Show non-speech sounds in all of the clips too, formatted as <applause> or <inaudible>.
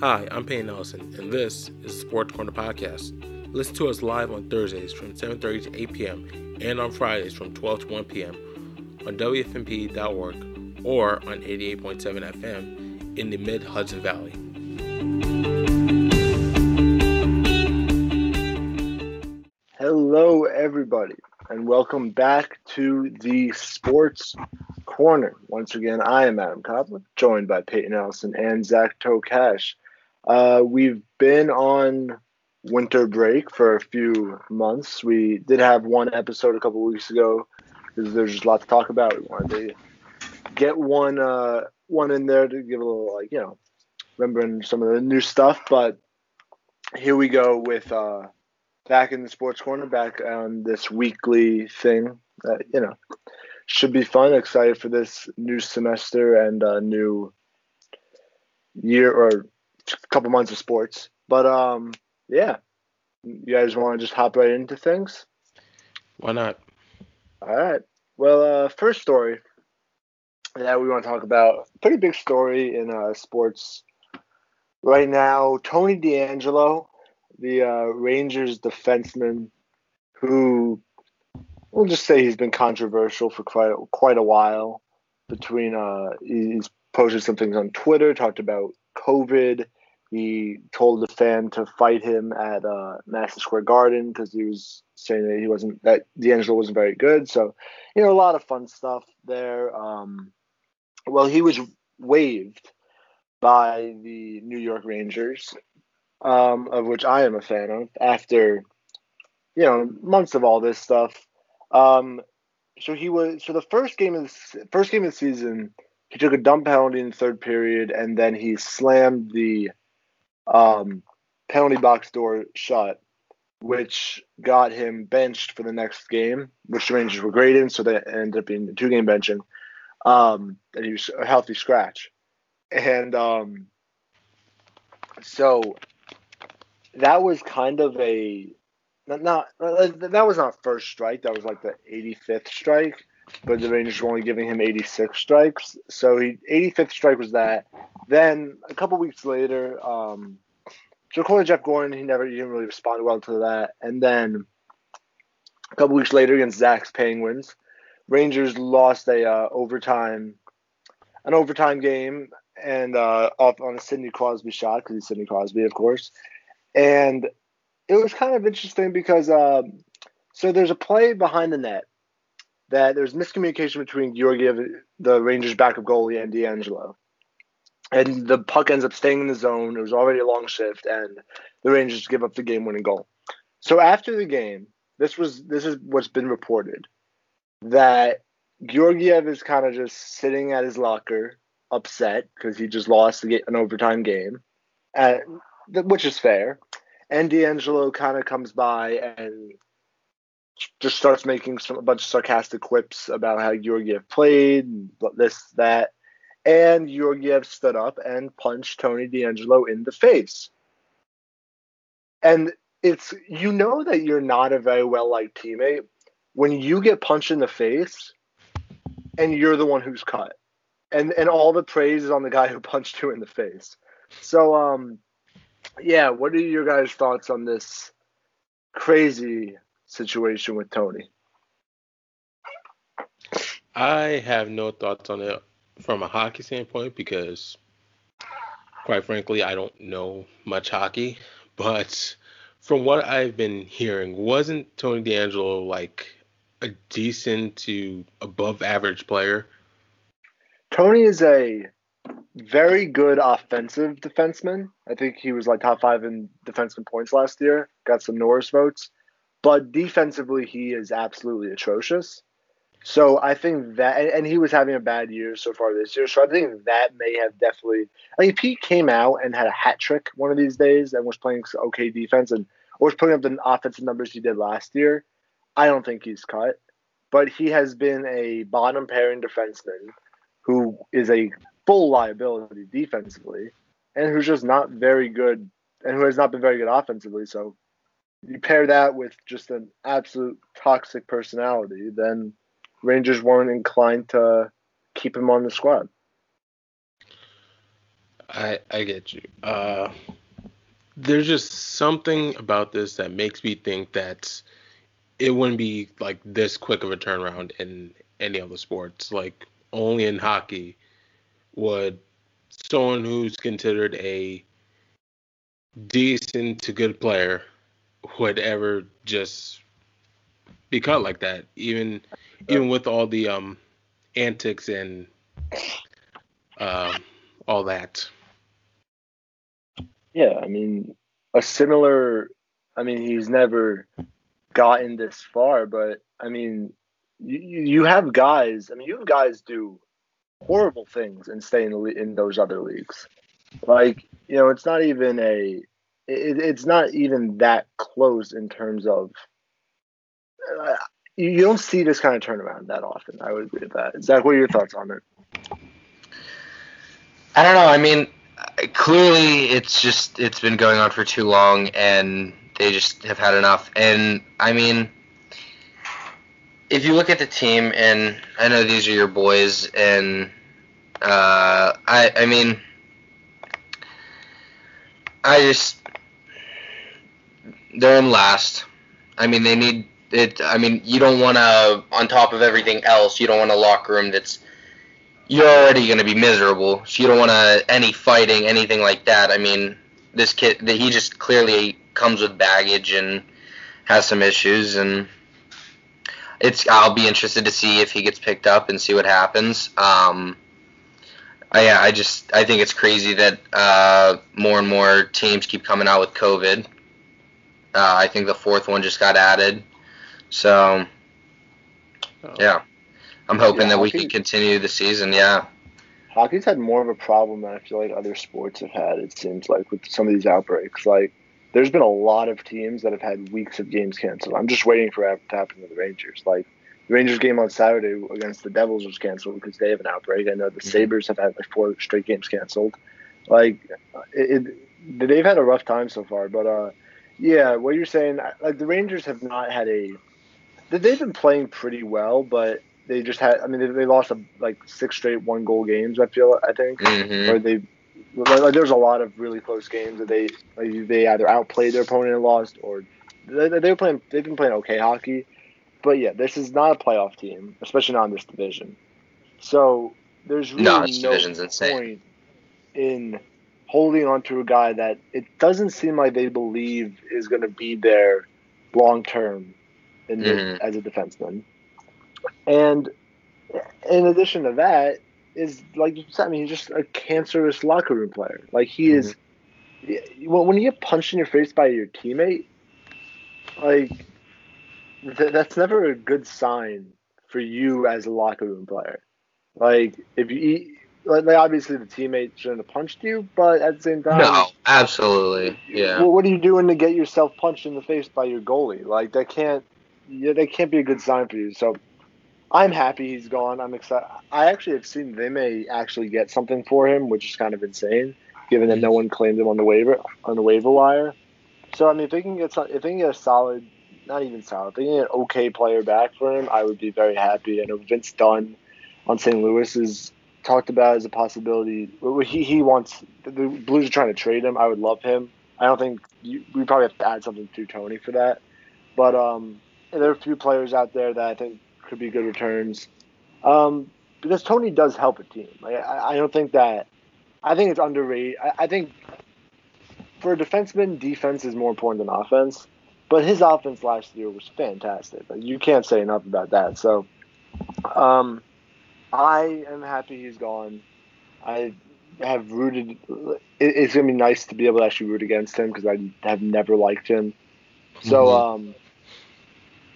Hi, I'm Payne Nelson, and this is the Sports Corner Podcast. Listen to us live on Thursdays from 7.30 to 8 p.m. and on Fridays from 12 to 1 p.m. on WFNP.org or on 88.7 FM in the Mid Hudson Valley. Hello, everybody, and welcome back to the Sports Corner. Once again, I am Adam Koplik, joined by Peyton Ellison and Zach Tokash. Uh, we've been on winter break for a few months. We did have one episode a couple weeks ago because there's just a lot to talk about. We wanted to get one uh, one in there to give a little like you know remembering some of the new stuff. But here we go with uh, back in the sports corner, back on this weekly thing that you know should be fun. Excited for this new semester and uh, new year or a couple months of sports. But um, yeah, you guys want to just hop right into things? Why not? All right. Well, uh, first story that we want to talk about, pretty big story in uh, sports right now. Tony DeAngelo, the uh, Rangers defenseman, who we'll just say he's been controversial for quite quite a while. Between uh, he's posted some things on Twitter, talked about COVID. He told the fan to fight him at uh, Madison Square Garden because he was saying that he wasn't that DeAngelo wasn't very good. So, you know, a lot of fun stuff there. Um, well, he was waived by the New York Rangers, um, of which I am a fan of. After you know months of all this stuff, um, so he was so the first game of the first game of the season he took a dump penalty in the third period, and then he slammed the um, penalty box door shut, which got him benched for the next game, which the Rangers were great in, so that ended up being a two game benching. Um, and he was a healthy scratch. And um, so that was kind of a not, not that was not first strike. That was like the 85th strike but the Rangers were only giving him 86 strikes. So he 85th strike was that. Then a couple weeks later, um, so according to Jeff Gorton, he never he didn't really respond well to that. And then a couple weeks later against Zach's Penguins, Rangers lost a uh, overtime, an overtime game, and uh, off on a Sidney Crosby shot because he's Sidney Crosby, of course. And it was kind of interesting because uh, so there's a play behind the net that there's miscommunication between Georgiev, the Rangers' backup goalie, and DeAngelo. And the puck ends up staying in the zone. It was already a long shift, and the Rangers give up the game-winning goal. So after the game, this was this is what's been reported that Georgiev is kind of just sitting at his locker, upset because he just lost an overtime game, and, which is fair. And DeAngelo kind of comes by and just starts making some a bunch of sarcastic quips about how Georgiev played, and this, that. And Georgiev stood up and punched Tony DeAngelo in the face. And it's you know that you're not a very well liked teammate when you get punched in the face and you're the one who's cut. And and all the praise is on the guy who <laughs> punched you in the face. So um yeah, what are your guys' thoughts on this crazy situation with Tony? I have no thoughts on it from a hockey standpoint because, quite frankly, I don't know much hockey. <laughs> But from what I've been hearing, wasn't Tony DeAngelo like a decent to above average player? Tony is a very good offensive defenseman. I think he was like top five in defenseman points last year. Got some Norris votes. But defensively, he is absolutely atrocious. So I think that, and, and, he was having a bad year so far this year. So I think that may have definitely. I mean, Pete came out and had a hat trick one of these days and was playing okay defense and was putting up the offensive numbers he did last year. I don't think he's cut, but he has been a bottom pairing defenseman who is a full liability defensively and who's just not very good and who has not been very good offensively. So you pair that with just an absolute toxic personality, then Rangers weren't inclined to keep him on the squad. I I get you. Uh, there's just something about this that makes me think that it wouldn't be like this quick of a turnaround in any other sports. Like only in hockey would someone who's considered a decent to good player would ever just be cut like that. Even even with all the um antics and um all that. Yeah, I mean, a similar. I mean, he's never gotten this far, but I mean, you you have guys. I mean, you have guys do horrible things and stay in the, in those other leagues. Like you know, it's not even a. It, it's not even that close in terms of. Uh, you, don't see this kind of turnaround that often. I would agree with that. Zach, what are your thoughts on it? I don't know. I mean, clearly it's just it's been going on for too long, and they just have had enough. And I mean, if you look at the team, and I know these are your boys, and uh, I I mean, I just they're in last. I mean, they need it. I mean, you don't want to on top of everything else, you don't want a locker room that's you're already going to be miserable. So you don't want to any fighting, anything like that. I mean, this kid, he just clearly comes with baggage and has some issues, and it's. I'll be interested to see if he gets picked up and see what happens. Um, I, yeah, I just I think it's crazy that uh, more and more teams keep coming out with COVID. Uh, I think the fourth one just got added, so oh. yeah. I'm hoping yeah, that we can continue the season. Yeah. Hockey's had more of a problem than I feel like other sports have had. It seems like with some of these outbreaks, like there's been a lot of teams that have had weeks of games canceled. I'm just waiting for it to happen to the Rangers. Like the Rangers game on Saturday against the Devils was canceled because they have an outbreak. I know the mm-hmm. Sabres have had like four straight games canceled. Like it, it, they've had a rough time so far. But uh, yeah, what you're saying, like the Rangers have not had a. They've been playing pretty well, but they just had. I mean, they, they lost a, like six straight one goal games. I feel. I think, mm-hmm. or they. Like, there's a lot of really close games that they like, they either outplayed their opponent and lost, or they, they were playing. They've been playing okay hockey, but yeah, this is not a playoff team, especially not in this division. So there's really no, no point insane. in holding on to a guy that it doesn't seem like they believe is going to be there long term mm-hmm. as a defenseman. And in addition to that, is like you said, I mean, he's just a cancerous locker room player. Like he mm-hmm. is. When you get punched in your face by your teammate, like th- that's never a good sign for you as a locker room player. Like if you eat, like, obviously the teammate shouldn't have punched you, but at the same time, no, absolutely, yeah. Well, what are you doing to get yourself punched in the face by your goalie? Like that can't, yeah, that can't be a good sign for you. So I'm happy he's gone. I'm excited. I actually have seen they may actually get something for him, which is kind of insane, given that no one claimed him on the waiver on the waiver wire. So I mean, if they can get some, if they can get a solid, not even solid, if they can get an okay player back for him, I would be very happy. I know Vince Dunn on St. Louis is talked about as a possibility. He he wants the Blues are trying to trade him. I would love him. I don't think you, we probably have to add something to Tony for that, but um, there are a few players out there that I think could be good returns. Um, because Tony does help a team. Like, I, I don't think that. I think it's underrated. I, I think for a defenseman, defense is more important than offense. But his offense last year was fantastic. Like, you can't say enough about that. So, um, I am happy he's gone. I have rooted. It, it's gonna be nice to be able to actually root against him because I have never liked him. So, mm-hmm. um,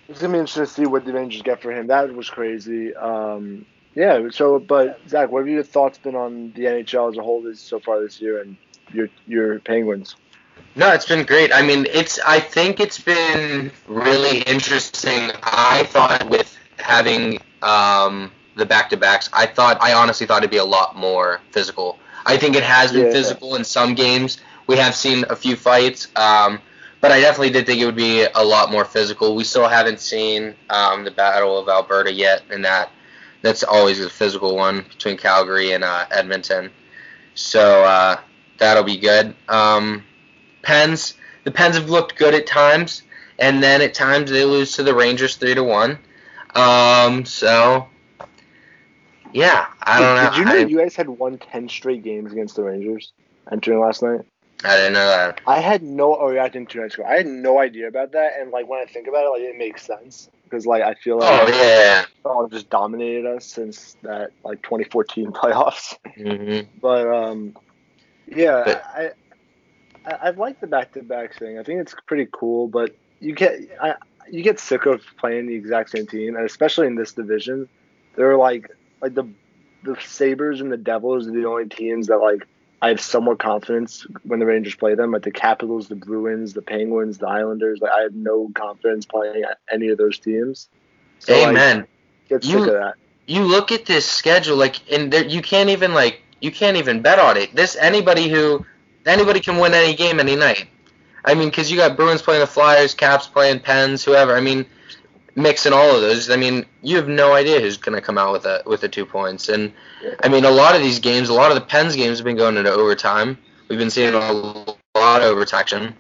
it's gonna be interesting to see what the Rangers get for him. That was crazy. Um, yeah. So, but Zach, what have your thoughts been on the NHL as a whole this so far this year and your your Penguins? No, it's been great. I mean, it's. I think it's been really interesting. I thought with having um, the back to backs, I thought I honestly thought it'd be a lot more physical. I think it has been yeah. physical in some games. We have seen a few fights. Um, but I definitely did think it would be a lot more physical. We still haven't seen um, the Battle of Alberta yet, and that that's always a physical one between Calgary and uh, Edmonton. So uh, that'll be good. Um, Pens, the Pens have looked good at times, and then at times they lose to the Rangers three to one. Um, so yeah, I don't know. Did you know I, you guys had won ten straight games against the Rangers entering last night? I didn't know that. I had no. Oh yeah, I didn't two nights ago. I had no idea about that, and like when I think about it, like it makes sense because like I feel like Oh yeah. y'all just dominated us since that like 2014 playoffs. hmm <laughs> But um, yeah, But- I, I I like the back to back thing. I think it's pretty cool, but you get I you get sick of playing the exact same team, and especially in this division, they're like like the the Sabres and the Devils are the only teams that like I have somewhat confidence when the Rangers play them. Like the Capitals, the Bruins, the Penguins, the Islanders. Like I have no confidence playing any of those teams. So, like, Amen. get sick of that. you look at this schedule like and there, you can't even like you can't even bet on it this anybody who anybody can win any game any night i mean because you got bruins playing the flyers caps playing pens whoever i mean mixing all of those i mean you have no idea who's going to come out with a with the two points and i mean a lot of these games a lot of the pens games have been going into overtime we've been seeing a lot of overtime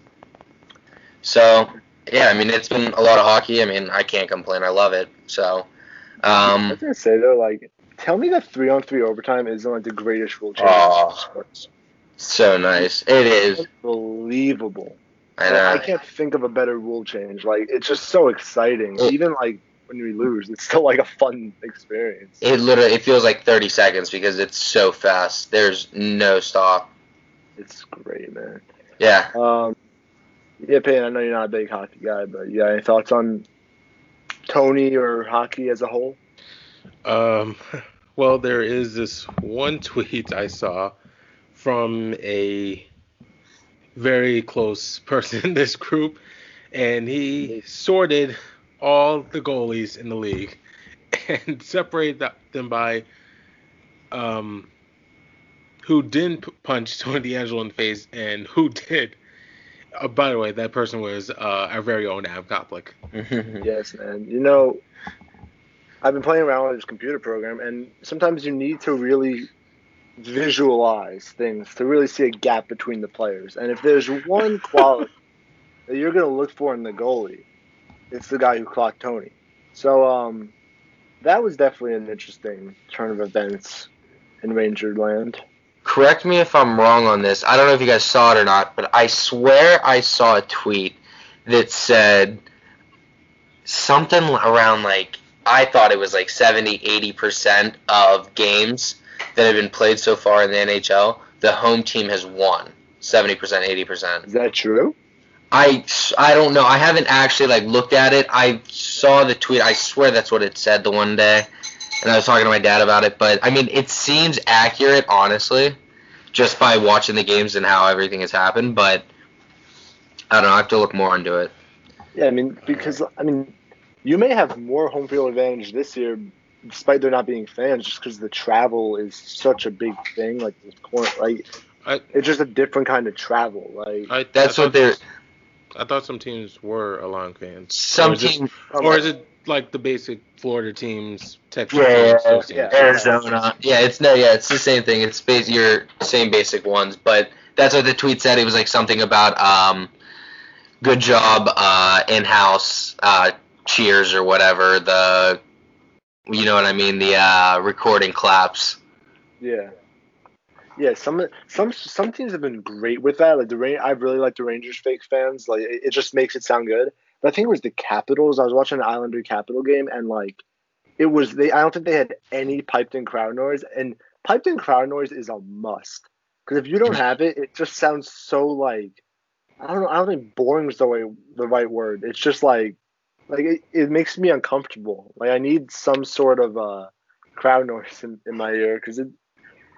so yeah i mean it's been a lot of hockey i mean i can't complain i love it so I um was gonna say though, like, tell me that three on three overtime isn't like the greatest rule change. Oh. in sports. So nice. It is. Unbelievable. I Like, I can't think of a better rule change. Like, it's just so exciting. It- Even like when we lose, it's still like a fun experience. It literally it feels like 30 seconds because it's so fast. There's no stop. It's great, man. Yeah. Um, yeah, Payne. I know you're not a big hockey guy, but yeah, any thoughts on Tony or hockey as a whole? Um, <laughs> well, there is this one tweet I saw from a very close person in this group, and he sorted all the goalies in the league and <laughs> separated them by um, who didn't punch Tony DeAngelo in the face and who <laughs> did. Uh, by the way, that person was uh, our very own Av Koplik. <laughs> Yes, man. You know, I've been playing around with this computer program, and sometimes you need to really visualize things to really see a gap between the players. And if there's one <laughs> quality that you're going to look for in the goalie, it's the guy who clocked Tony. So, um, that was definitely an interesting turn of events in Ranger land. Correct me if I'm wrong on this. I don't know if you guys saw it or not, but I swear I saw a tweet that said something around like I thought it was like 70, 80% of games that have been played so far in the NHL, the home team has won 70%, 80%. Is that true? I, I don't know. I haven't actually like looked at it. I saw the tweet. I swear that's what it said the one day, and I was talking to my dad about it. But I mean, it seems accurate, honestly, just by watching the games and how everything has happened. But I don't know. I have to look more into it. Yeah, I mean, because I mean, you may have more home field advantage this year, despite there not being fans, just because the travel is such a big thing. Like, this point, like I- it's just a different kind of travel. Like, I, That's I what they're. I thought some teams were allowing fans. Some Or is it- Or is it like the basic Florida teams, Texas Yeah, teams, those teams? yeah. Arizona. Yeah, it's no, yeah, it's the same thing. It's bas- your same basic ones, but that's what the tweet said. It was like something about um, good job, uh, in-house uh, cheers or whatever. The, you know what I mean? The uh, recording claps. yeah, yeah. Some some some teams have been great with that. Like the Ran- I really like the Rangers fake fans. Like, it, it just makes it sound good. But I think it was the Capitals. I was watching an Islander Capital game, and like, it was they. I don't think they had any piped in crowd noise, and piped in crowd noise is a must. Because if you don't have it, it just sounds so like I don't know. I don't think boring is the way the right word. It's just like like it, it makes me uncomfortable. Like I need some sort of uh crowd noise in, in my ear because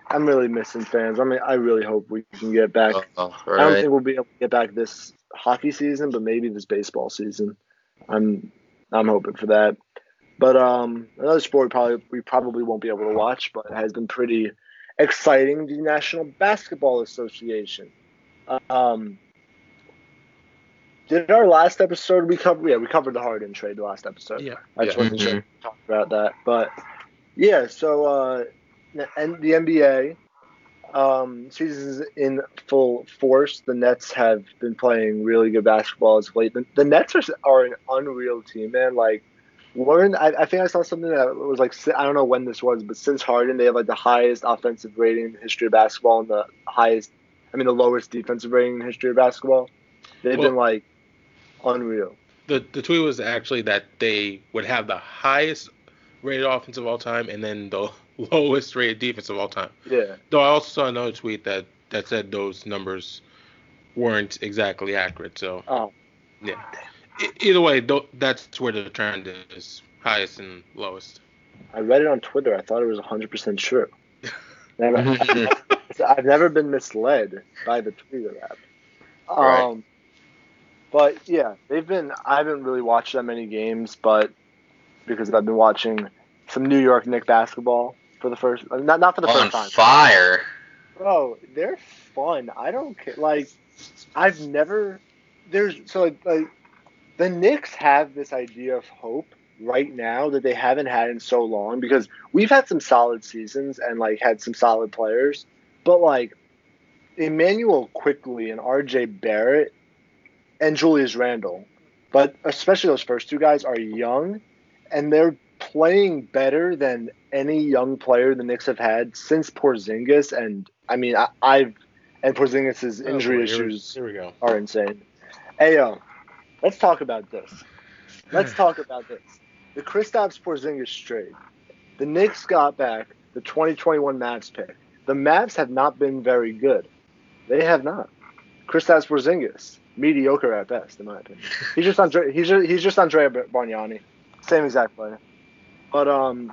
I'm really missing fans. I mean, I really hope we can get back. Oh, I don't think we'll be able to get back this hockey season, but maybe this baseball season. I'm I'm hoping for that. But um, another sport we probably we probably won't be able to watch, but it has been pretty exciting. The National Basketball Association. Um, did our last episode we cover? Yeah, we covered the Harden trade the last episode. Yeah. I just yeah. wasn't sure if we talked about that, but yeah. So uh, and the NBA um, season's in full force. The Nets have been playing really good basketball as of late. The, the Nets are, are an unreal team, man. Like, Warren, I, I think I saw something that was like I don't know when this was, but since Harden, they have like the highest offensive rating in the history of basketball and the highest, I mean, the lowest defensive rating in the history of basketball. They've Well- been like unreal. The the tweet was actually that they would have the highest rated offense of all time and then the <laughs> lowest rated defense of all time. Yeah. Though I also saw another tweet that that said those numbers weren't exactly accurate. So Oh, yeah. Either way, that's where the trend is highest and lowest. I read it on Twitter. I thought it was 100% true. <laughs> Never, <laughs> I've never been misled by the Twitter app. Um, Right. But yeah, they've been. I haven't really watched that many games, but because I've been watching some New York Knicks basketball for the first, uh, not not for the On first time. fire. Bro, they're fun. I don't care. Like, I've never. There's so like, like the Knicks have this idea of hope right now that they haven't had in so long because we've had some solid seasons and like had some solid players, but like Immanuel Quickley and R.J. Barrett and Julius Randle, but especially those first two guys are young and they're playing better than any young player the Knicks have had since Porzingis. And I mean, I, I've and Porzingis' oh, injury Oh, here we- issues Here we go. are insane. Hey yo, let's talk about this. Let's <sighs> talk about this. The Kristaps Porzingis trade. The Knicks got back the 2021 Mavs pick. The Mavs have not been very good. They have not. Kristaps Porzingis, mediocre at best, in my opinion. He's just Andre. He's just, he's just Andrea Bargnani, same exact player. But um,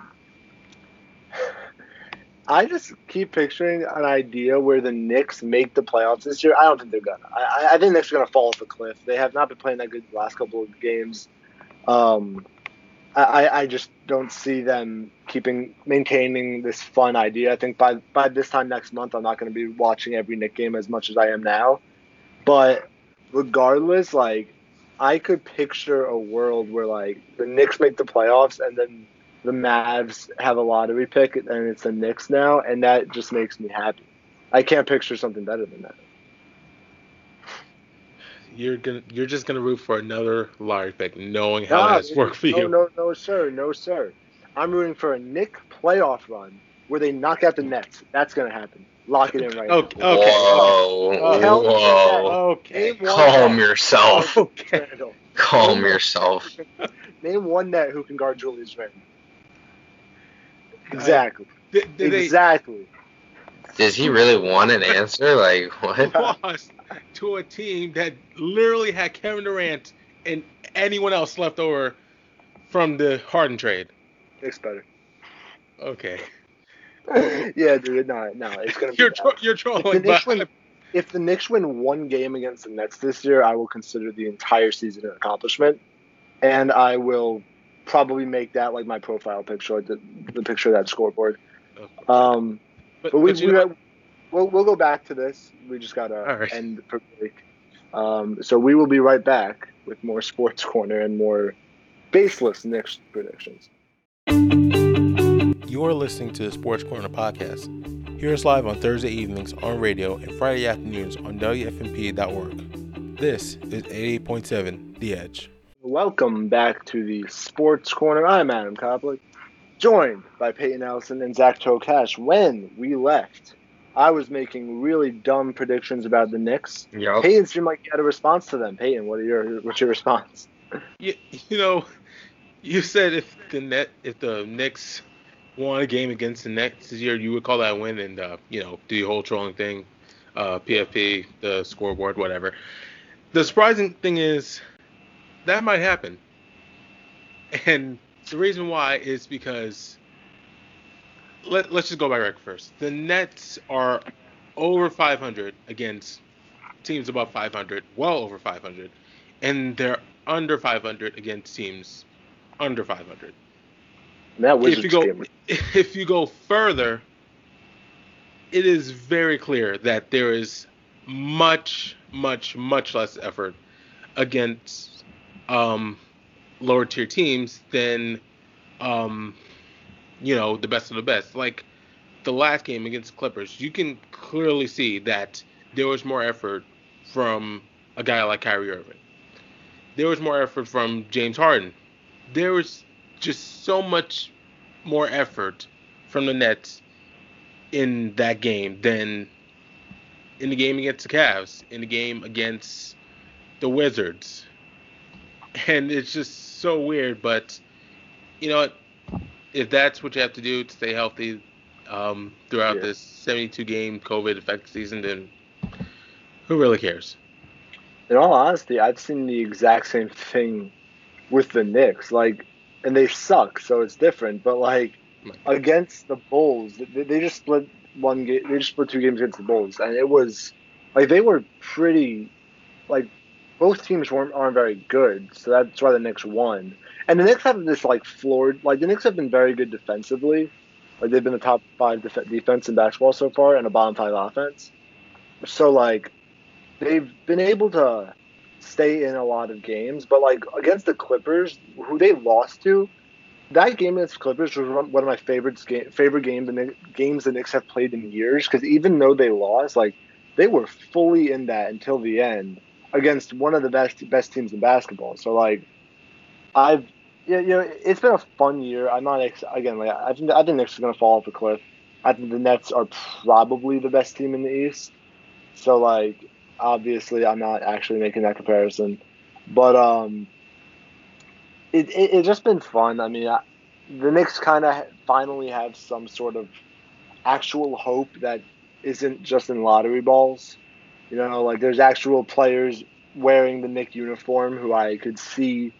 I just keep picturing an idea where the Knicks make the playoffs this year. I don't think they're gonna. I, I- think Knicks are gonna fall off a cliff. They have not been playing that good the last couple of games. Um, I, I- just don't see them keeping maintaining this fun idea. I think by by this time next month, I'm not going to be watching every Knick game as much as I am now. But regardless, like I could picture a world where like the Knicks make the playoffs and then the Mavs have a lottery pick and it's the Knicks now, and that just makes me happy. I can't picture something better than that. You're gonna you're just gonna root for another lottery pick, knowing how Nah, worked for no, you. No, no, sir, no, sir. I'm rooting for a Knick playoff run where they knock out the Nets. That's gonna happen. Lock it in right Okay. now. Okay. Whoa. Hell Whoa. Okay. Calm yourself. Okay. Randle. Calm yourself. Name one net who can guard Julius Randle. Exactly. Did, did they exactly. Does he really want an answer? Like what? <laughs> lost to a team that literally had Kevin Durant and anyone else left over from the Harden trade? It's better. Okay. <laughs> yeah, dude. No, no, it's gonna be. You're tro- you're If the, trolling, Knicks but win, if the Knicks win one game against the Nets this year, I will consider the entire season an accomplishment, and I will probably make that like my profile picture, the, the picture of that scoreboard. Um, but, but we, but we know, we'll, we'll go back to this. We just gotta right. end for break. Um, so we will be right back with more sports corner and more baseless Knicks predictions. You are listening to the Sports Corner podcast. Hear us live on Thursday evenings on radio and Friday afternoons on WFNP.org. This is 88.7 The Edge. Welcome back to the Sports Corner. I'm Adam Koplik, joined by Peyton Ellison and Zach Tokash. When we left, I was making really dumb predictions about the Knicks. Yup. Peyton seemed like he had a response to them. Peyton, what are your what's your response? You, you know, you said if the net if the Knicks won a game against the Nets this year, you would call that a win and uh, you know do the whole trolling thing, uh, PFP, the scoreboard, whatever. The surprising thing is that might happen, and the reason why is because let let's just go back right first. The Nets are over 500 against teams above 500, well over 500, and they're under 500 against teams under 500 And that if you go game. <laughs> if you go further, it is very clear that there is much, much, much less effort against um, lower tier teams than um, you know the best of the best. Like the last game against the Clippers, you can clearly see that there was more effort from a guy like Kyrie Irving. There was more effort from James Harden. There was just so much more effort from the Nets in that game than in the game against the Cavs, in the game against the Wizards. And it's just so weird, but you know what? If that's what you have to do to stay healthy um, throughout Yeah. this 72 game COVID affected season, then who really cares? In all honesty, I've seen the exact same thing with the Knicks. Like, and they suck, so it's different. But like against the Bulls, they, they just split one game. They just split two games against the Bulls, and it was like they were pretty. Like both teams weren't aren't very good, so that's why the Knicks won. And the Knicks have this like floored. Like the Knicks have been very good defensively. Like they've been the top five def- defense in basketball so far, and a bottom five offense. So like they've been able to stay in a lot of games, but like against the Clippers, who they lost to, that game against Clippers was one of my favorites game, favorite game the Knick- games the Knicks have played in years. Because even though they lost, like they were fully in that until the end against one of the best best teams in basketball. So like I've you know, it's been a fun year. I'm not ex- again like I think I think Knicks are gonna fall off a cliff. I think the Nets are probably the best team in the East. So like obviously I'm not actually making that comparison, but um, it, it it's just been fun. I mean, I, the Knicks kind of finally have some sort of actual hope that isn't just in lottery balls. You know, like there's actual players wearing the Knick uniform who I could see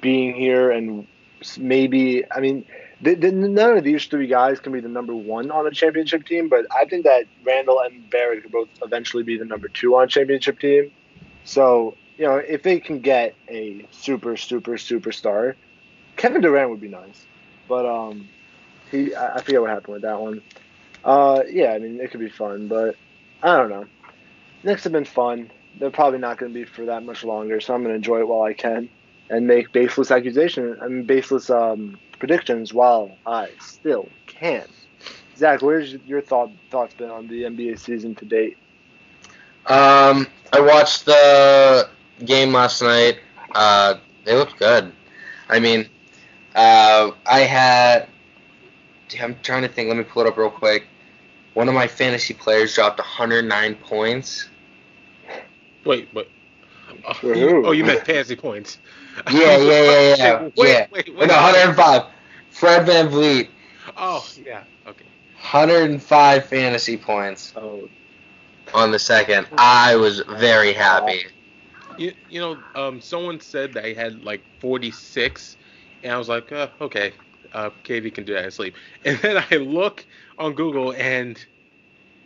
being here and maybe I mean. The, the, none of these three guys can be the number one on a championship team, but I think that Randle and Barrett could both eventually be the number two on a championship team. So, you know, if they can get a super, super, superstar, Kevin Durant would be nice. But um, he, I I forget what happened with that one. Uh, yeah, I mean, it could be fun, but I don't know. Knicks have been fun. They're probably not going to be for that much longer, so I'm going to enjoy it while I can and make baseless accusations I mean, baseless um, predictions while I still can. Zach, where's your thought thoughts been on the NBA season to date? Um, I watched the game last night. Uh, they looked good. I mean, uh, I had. I'm trying to think. Let me pull it up real quick. One of my fantasy players dropped 109 points. Wait, but oh, For you, oh, you meant fantasy points. <laughs> Yeah, yeah, yeah, yeah. Wait, yeah. wait, wait. Wait, no, 105. Fred VanVleet, Oh, yeah. Okay. 105 fantasy points Oh, on the second. I was very happy. You, you know, um, someone said that they had like 46, and I was like, uh, okay, uh, KD can do that in sleep. <laughs> And then I look on Google, and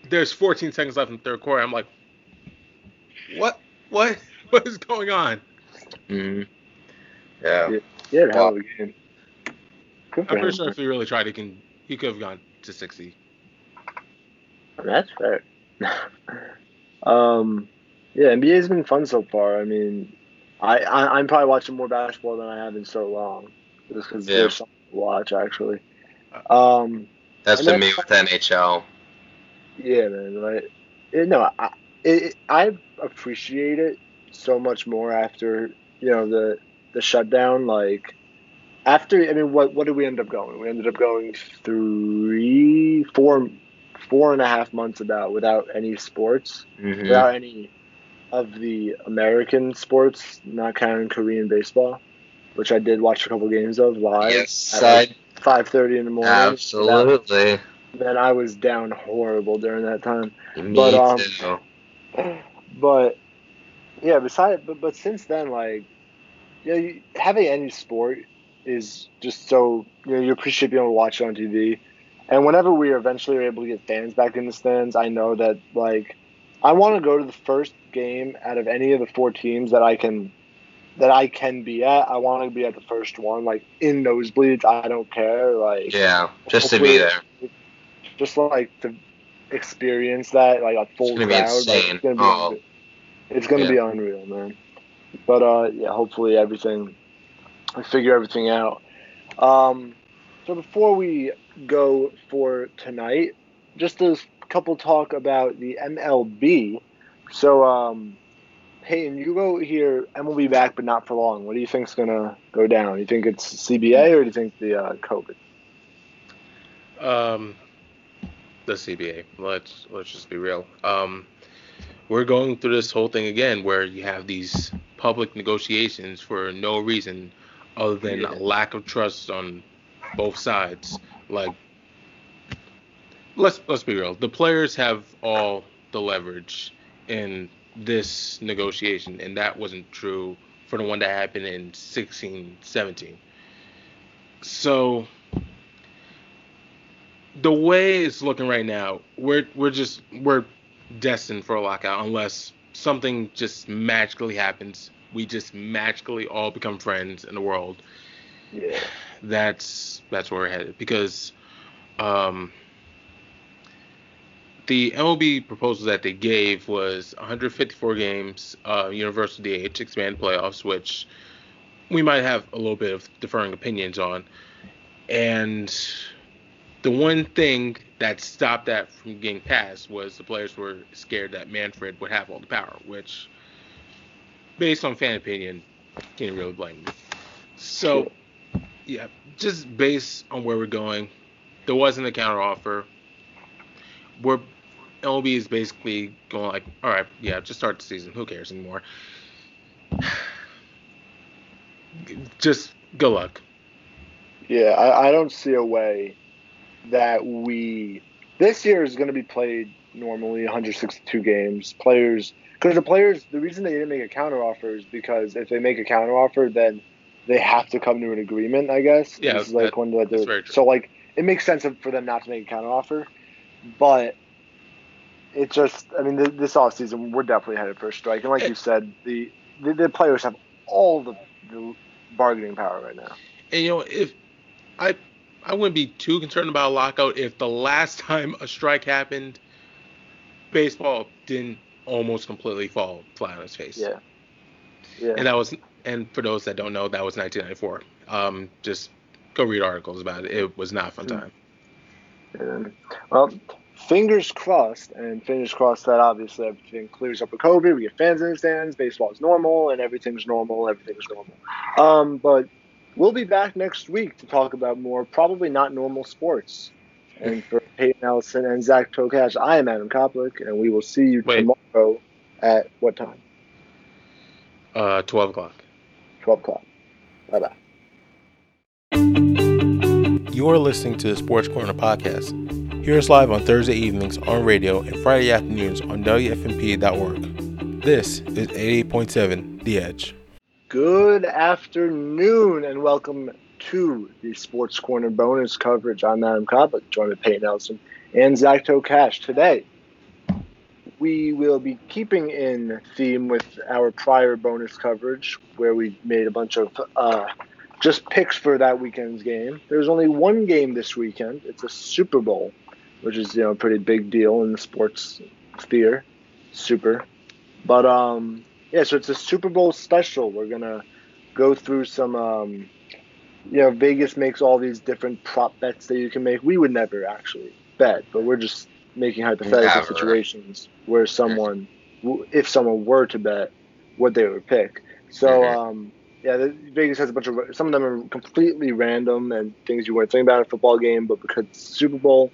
there's 14 seconds left in the third quarter. I'm like, what? What? <laughs> What is going on? Mhm. Yeah. yeah, hell of a game. I'm pretty him. sure if he really tried, he can. He could have gone to 60. That's fair. <laughs> um, yeah, NBA's been fun so far. I mean, I, I I'm probably watching more basketball than I have in so long, just because Yeah. there's something to watch actually. Um, That's And been me with NHL. yeah, man. Like, it, no, I it, I appreciate it so much more after you know the the shutdown. Like after, I mean, what what did we end up going? We ended up going three, four, four and a half months about without any sports. Mhm. without any of the American sports, not counting Korean baseball, which I did watch a couple games of live Yes, at five thirty in the morning. absolutely. Then I was down horrible during that time. Me But, um, too. <clears throat> But yeah, besides, but, but since then, like, you know, you, having any sport is just so you know you appreciate being able to watch it on TV. And whenever we eventually are able to get fans back in the stands, I know that like I want to go to the first game out of any of the four teams that I can that I can be at. I want to be at the first one, like in nosebleeds. I don't care, like Yeah, just to be there. just like to experience that like a full It's crowd. like, it's gonna be, Oh. it's gonna Yeah. be unreal, man. But uh, yeah, hopefully everything, I figure everything out. Um, so before we go for tonight, just a couple talk about the MLB. So, um, Peyton, you go here, be back, but not for long. What do you think's gonna go down? You think it's CBA or do you think the uh, COVID? Um, the CBA. Let's let's just be real. Um, we're going through this whole thing again, where you have these public negotiations for no reason other than Yeah. a lack of trust on both sides. Like, let's let's be real. The players have all the leverage in this negotiation, and that wasn't true for the one that happened in 16, 17. So the way it's looking right now, we're we're just we're destined for a lockout unless something just magically happens. We just magically all become friends in the world. Yeah. That's that's where we're headed because um, the MLB proposal that they gave was 154 games, uh, universal DH, expanded playoffs, which we might have a little bit of differing opinions on. And the one thing that stopped that from getting passed was the players were scared that Manfred would have all the power, which, based on fan opinion, can't really blame me. So, yeah, just based on where we're going, there wasn't a counter offer. We're MLB is basically going like, all right, yeah, just start the season. Who cares anymore? <sighs> Just good luck. Yeah, I, I don't see a way that we this year is going to be played normally 162 games. Players, because the players, the reason they didn't make a counter offer is because if they make a counter offer, then they have to come to an agreement. I guess. Yeah, this is like that- one that that's they're so like it makes sense for them not to make a counter offer, but it just I mean th- this off season we're definitely headed for a strike, and like you said, the the, the players have all the, the bargaining power right now. And you know, if I I wouldn't be too concerned about a lockout if the last time a strike happened, baseball didn't almost completely fall flat on its face. Yeah. Yeah. And that was and for those that don't know, that was 1994. Um, just go read articles about it. It was not a fun Hmm. time. And, well, fingers crossed, and fingers crossed that obviously everything clears up with COVID. We get fans in the stands, baseball is normal, and everything's normal. Everything's normal. Um, but we'll be back next week to talk about more probably not normal sports. And for Peyton Ellison and Zach Tokash, I am Adam Koplik, and we will see you Wait. tomorrow at what time? Uh, 12 o'clock. 12 o'clock. Bye bye. You are listening to the Sports Corner podcast. Hear us live on Thursday evenings on radio and Friday afternoons on WFNP.org. This is 88.7 The Edge. Good afternoon and welcome to the Sports Corner bonus coverage. I'm Adam Koplik, joined with Peyton Ellison and Zach Tokash. Today, we will be keeping in theme with our prior bonus coverage where we made a bunch of uh, just picks for that weekend's game. There's only one game this weekend. It's a Super Bowl, which is you know a pretty big deal in the sports sphere. Super. But um yeah, so it's a Super Bowl special. We're gonna go through some, um, you know, Vegas makes all these different prop bets that you can make. We would never actually bet, but we're just making hypothetical Never. situations where someone, if someone were to bet, what they would pick. So, Mhm. um, yeah, the, Vegas has a bunch of some of them are completely random and things you wouldn't think about in a football game, but because it's Super Bowl,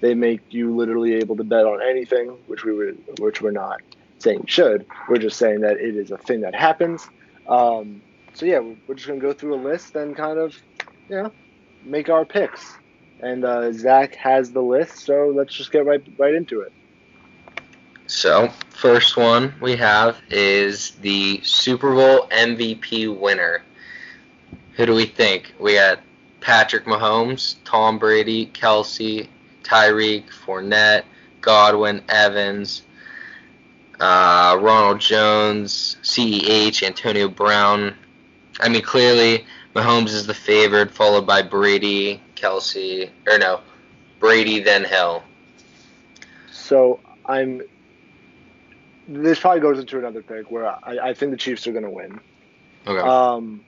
they make you literally able to bet on anything, which we were which we're not saying should. We're just saying that it is a thing that happens. Um, so yeah, we're just gonna go through a list and kind of, you know, make our picks. And uh, Zach has the list, so let's just get right right into it. So, first one we have is the Super Bowl MVP winner. Who do we think? We got Patrick Mahomes, Tom Brady, Kelce, Tyreek, Fournette, Godwin, Evans, uh, Ronald Jones, CEH, Antonio Brown. I mean, clearly Mahomes is the favorite, followed by Brady, Kelce, or no, Brady then Hill. So I'm. This probably goes into another pick where I, I think the Chiefs are gonna win. Okay. Um,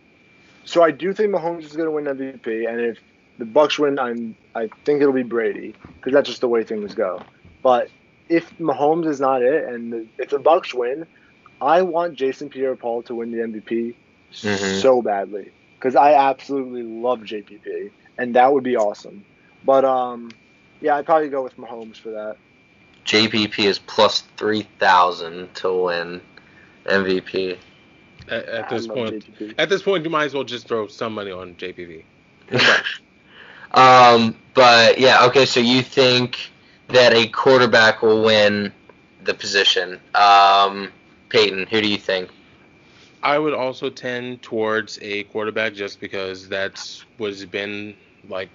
so I do think Mahomes is going to win MVP, and if the Bucs win, I'm I think it'll be Brady because that's just the way things go. But if Mahomes is not it, and the, if the Bucs win, I want Jason Pierre-Paul to win the MVP Mhm. so badly because I absolutely love JPP, and that would be awesome. But um, yeah, I'd probably go with Mahomes for that. JPP is plus three thousand to win MVP. At, at this point, JPP. at this point, you might as well just throw some money on JPP. <laughs> um, but yeah, okay. So you think that a quarterback will win the position? Um, Peyton, who do you think? I would also tend towards a quarterback just because that's what's been like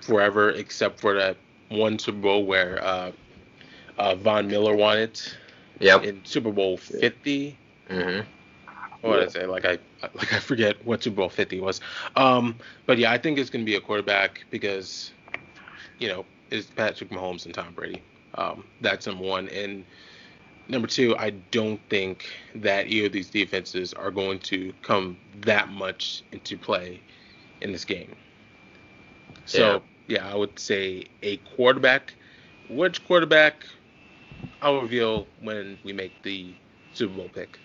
forever, except for that one Super Bowl where uh, uh, Von Miller won it Yep. in Super Bowl 50. Mm-hmm. What did I say? Like I like I forget what Super Bowl 50 was. Um, but yeah, I think it's gonna be a quarterback because you know it's Patrick Mahomes and Tom Brady. Um, that's number one. And number two, I don't think that either of these defenses are going to come that much into play in this game. So yeah, I would say a quarterback. Which quarterback? I'll reveal when we make the Super Bowl pick.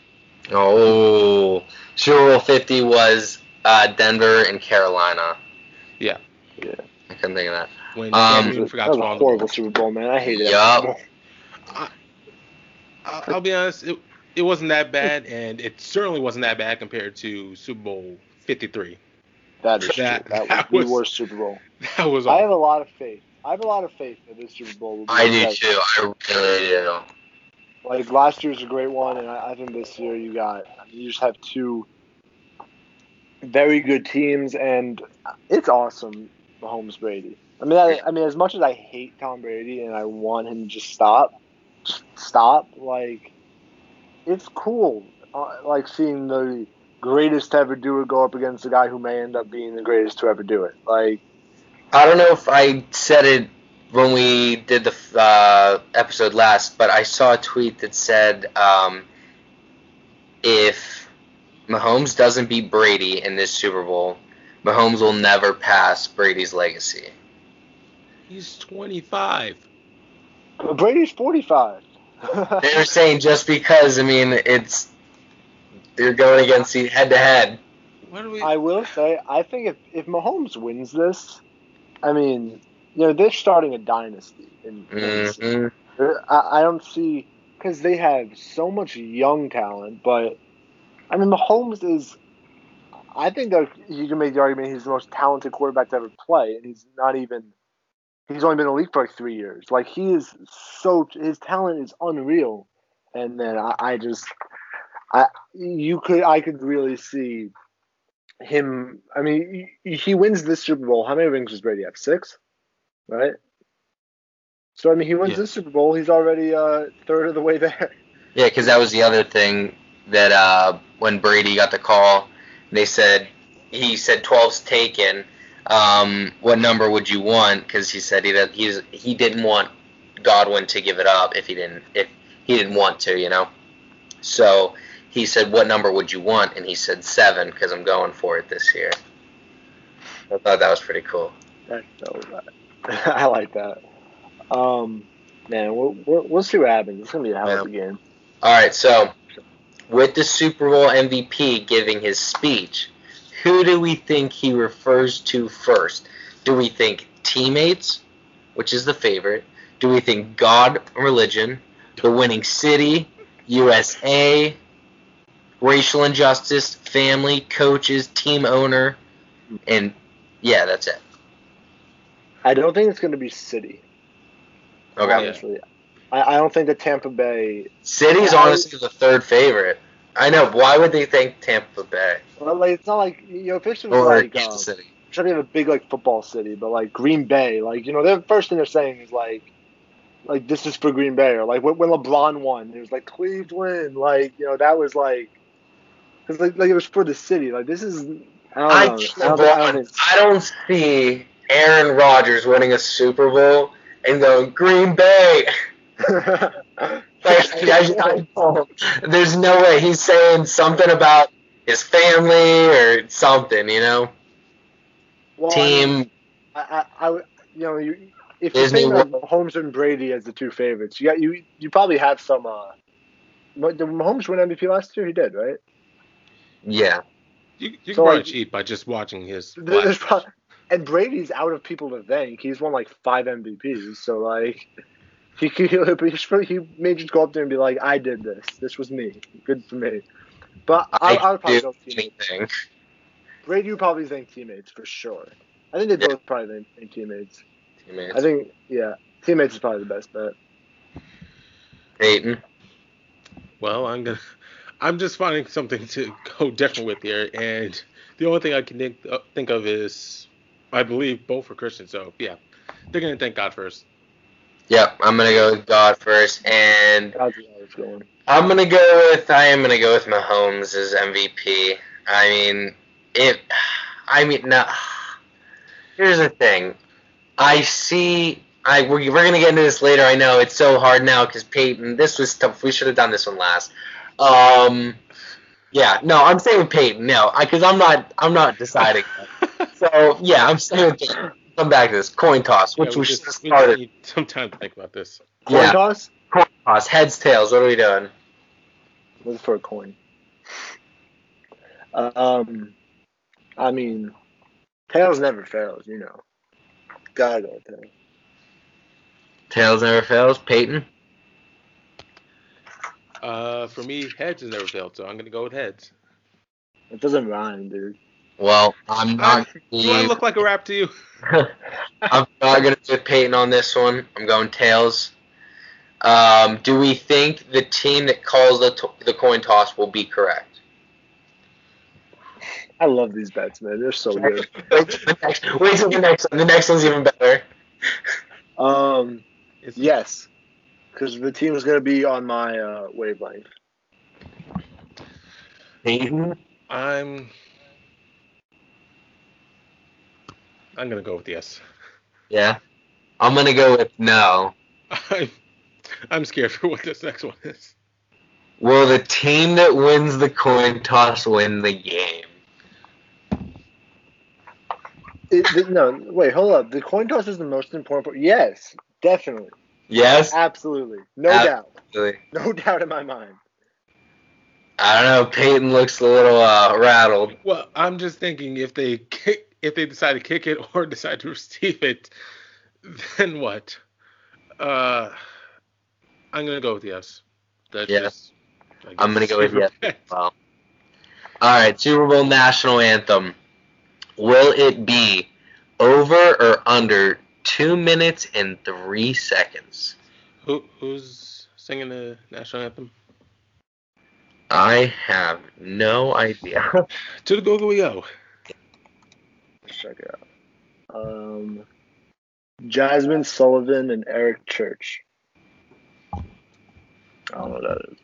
Oh, Super Bowl 50 was uh, Denver and Carolina. Yeah. Yeah. I couldn't think of that. When Um, Cam Newton that was to a follow the horrible. Super Bowl, man. I hated that Yup. I- I'll be honest, it, it wasn't that bad, and it certainly wasn't that bad compared to Super Bowl 53. That is true. That- That, that was was- the worst Super Bowl. That was I have a lot of faith. I have a lot of faith that this Super Bowl will be I do better. too. I really do. Like last year's a great one, and I, I think this year you got you just have two very good teams, and it's awesome. Mahomes Brady. I mean, I, I mean, as much as I hate Tom Brady and I want him to just stop, just stop. Like, it's cool. Uh, like seeing the greatest to ever do it go up against the guy who may end up being the greatest to ever do it. Like, I don't know if I said it when we did the uh, episode last, but I saw a tweet that said um, if Mahomes doesn't beat Brady in this Super Bowl, Mahomes will never pass Brady's legacy. He's 25. Brady's forty-five. <laughs> They were saying just because, I mean, it's they're going against the head to head. We? I will say, I think if, if Mahomes wins this, I mean, you know, they're starting a dynasty. In, in hmm I, I don't see because they have so much young talent, but I mean, Mahomes is. I think that you can make the argument he's the most talented quarterback to ever play, and he's not even. He's only been in the league for like three years. Like he is so his talent is unreal, and then I, I just, I you could I could really see him. I mean, he he wins this Super Bowl. How many rings does Brady have? Six, right? So I mean, he wins Yeah. this Super Bowl. He's already uh, third of the way there. Yeah, because that was the other thing that uh, when Brady got the call, they said he said 12's taken. Um, what number would you want? Because he said he he didn't want Godwin to give it up if he didn't if he didn't want to, you know. So he said, "What number would you want?" And he said seven because I'm going for it this year. I thought that was pretty cool. That's so. <laughs> I like that. Um, man, we'll, we'll, we'll see what happens. It's gonna be a hell of a game. All right, so with the Super Bowl MVP giving his speech, who do we think he refers to first? Do we think teammates, which is the favorite? Do we think God, religion, the winning city, USA, racial injustice, family, coaches, team owner, and yeah, that's it. I don't think it's gonna be City. Okay. Honestly, I, I don't think that Tampa Bay. City's honestly the third favorite. I know. Why would they thank Tampa Bay Well, like it's not like you know, if or like Kansas um, City? to have a big like football city, but like Green Bay, like you know, the first thing they're saying is like, like this is for Green Bay, or like when, when LeBron won, it was like Cleveland, like you know that was like, cause like, like it was for the city, like this is. I don't I, know. think I don't, LeBron, I don't see Aaron Rodgers winning a Super Bowl and going Green Bay. <laughs> <laughs> think- I, I. There's no way he's saying something about his family or something, you know. Well, Team I, I, I would- you know, you if you think of Mahomes and Brady as the two favorites, you got you you probably have some. uh what- Did Mahomes win MVP last year? He did, right? Yeah. You, you So, can probably like- cheat by just watching his. <laughs> There's flash. and Brady's out of people to thank. He's won like five MVPs, so like he he, he, he may just go up there and be like, "I did this. This was me. Good for me." But I, I would probably do go teammates. anything. Brady would probably thank teammates for sure. I think they Yeah. both probably thank, thank teammates. Teammates. I think yeah, teammates is probably the best bet. Peyton. Well, I'm gonna. I'm just finding something to go different with here, and the only thing I can think, uh, think of is, I believe both are Christian. So yeah, they're gonna thank God first. Yep, I'm gonna go with God first, and How's the Alex going? I'm gonna go with I am gonna go with Mahomes as MVP. I mean, it. I mean, now here's the thing. I see. I we're, we're gonna get into this later. I know it's so hard now because Peyton. This was tough. We should have done this one last. Um. Yeah. No, I'm saying with Peyton. No, because I'm not. I'm not deciding. <laughs> so yeah, I'm saying with Peyton. Come back to this coin toss, which Yeah, we, we should have just, we started. need some time to think about this. Coin Yeah, toss? coin toss. Heads, tails. What are we doing? Look for a coin. Um, I mean, tails never fails, you know. Gotta go with tails. Tails never fails. Peyton. Uh, for me, heads has never failed, so I'm gonna go with heads. It doesn't rhyme, dude. Well, I'm not. Do I look like a rap to you? <laughs> I'm not gonna put Peyton on this one. I'm going tails. Um, do we think the team that calls the to- the coin toss will be correct? I love these bets, man. They're so good. <laughs> Wait till the next, wait till the next one. The next one's even better. Um, yes, because the team is gonna be on my uh, wavelength. Peyton. I'm. I'm gonna go with yes. Yeah. I'm gonna go with no. I'm, I'm scared for what this next one is. Will the team that wins the coin toss win the game? It, th- no, wait, hold up. The coin toss is the most important part. Yes, definitely, Yes. absolutely, no Ab- doubt, no <laughs> doubt in my mind. I don't know. Peyton looks a little uh, rattled. Well, I'm just thinking if they kick, if they decide to kick it <laughs> or decide to receive it, then what? Uh, I'm gonna go with yes. That's Yeah. just, I I'm gonna go with yes. bet. <laughs> Well. All right, Super Bowl national anthem. Will it be over or under two minutes and three seconds? Who who's singing the national anthem? I have no idea. <laughs> To the Google we go. Let's check it out. Um, Jazmine Sullivan and Eric Church. I don't know what that is.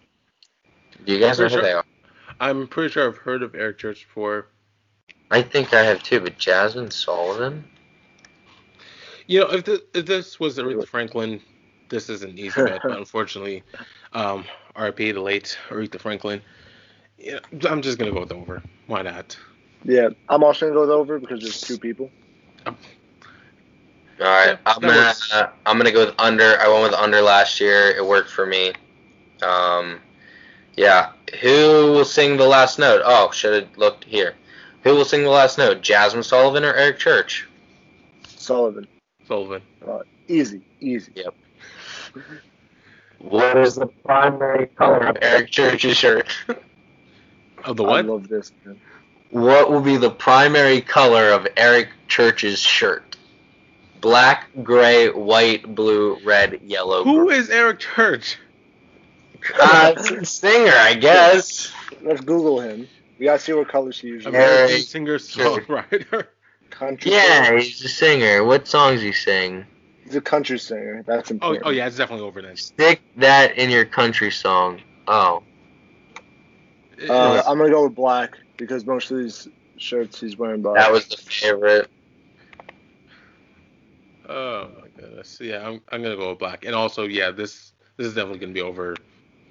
Do you guys know who Pretty they are? I'm pretty sure I've heard of Eric Church before. I think I have too, but Jazmine Sullivan? You know, if this, if this was Aretha Franklin, this is an easy bet. But <laughs> unfortunately, um, RIP the late Aretha Franklin. Yeah, I'm just gonna go with over. Why not? Yeah, I'm also gonna go with over because there's two people. All right, Yeah, I'm gonna uh, I'm gonna go with under. I went with under last year. It worked for me. Um, yeah. Who will sing the last note? Oh, should have looked here. Who will sing the last note? Jazmine Sullivan or Eric Church? Sullivan, Sullivan. easy, easy. Yep. what is the primary color of Eric Church's shirt? Of the I what? love this. Man. What will be the primary color of Eric Church's shirt? Black, gray, white, blue, red, yellow. Who green. is Eric Church? Uh, singer, I guess. Let's Google him. We gotta see what colors he usually. Eric American singer songwriter. Country. Yeah, singer. he's a singer. What songs he sing? he's a country singer. That's Oh, important. oh yeah, it's definitely over then. Stick that in your country song. Oh. Uh, I'm gonna go with black because most of these shirts he's wearing black. That was the favorite. oh my goodness. Yeah, I'm, I'm gonna go with black. And also, yeah, this this is definitely gonna be over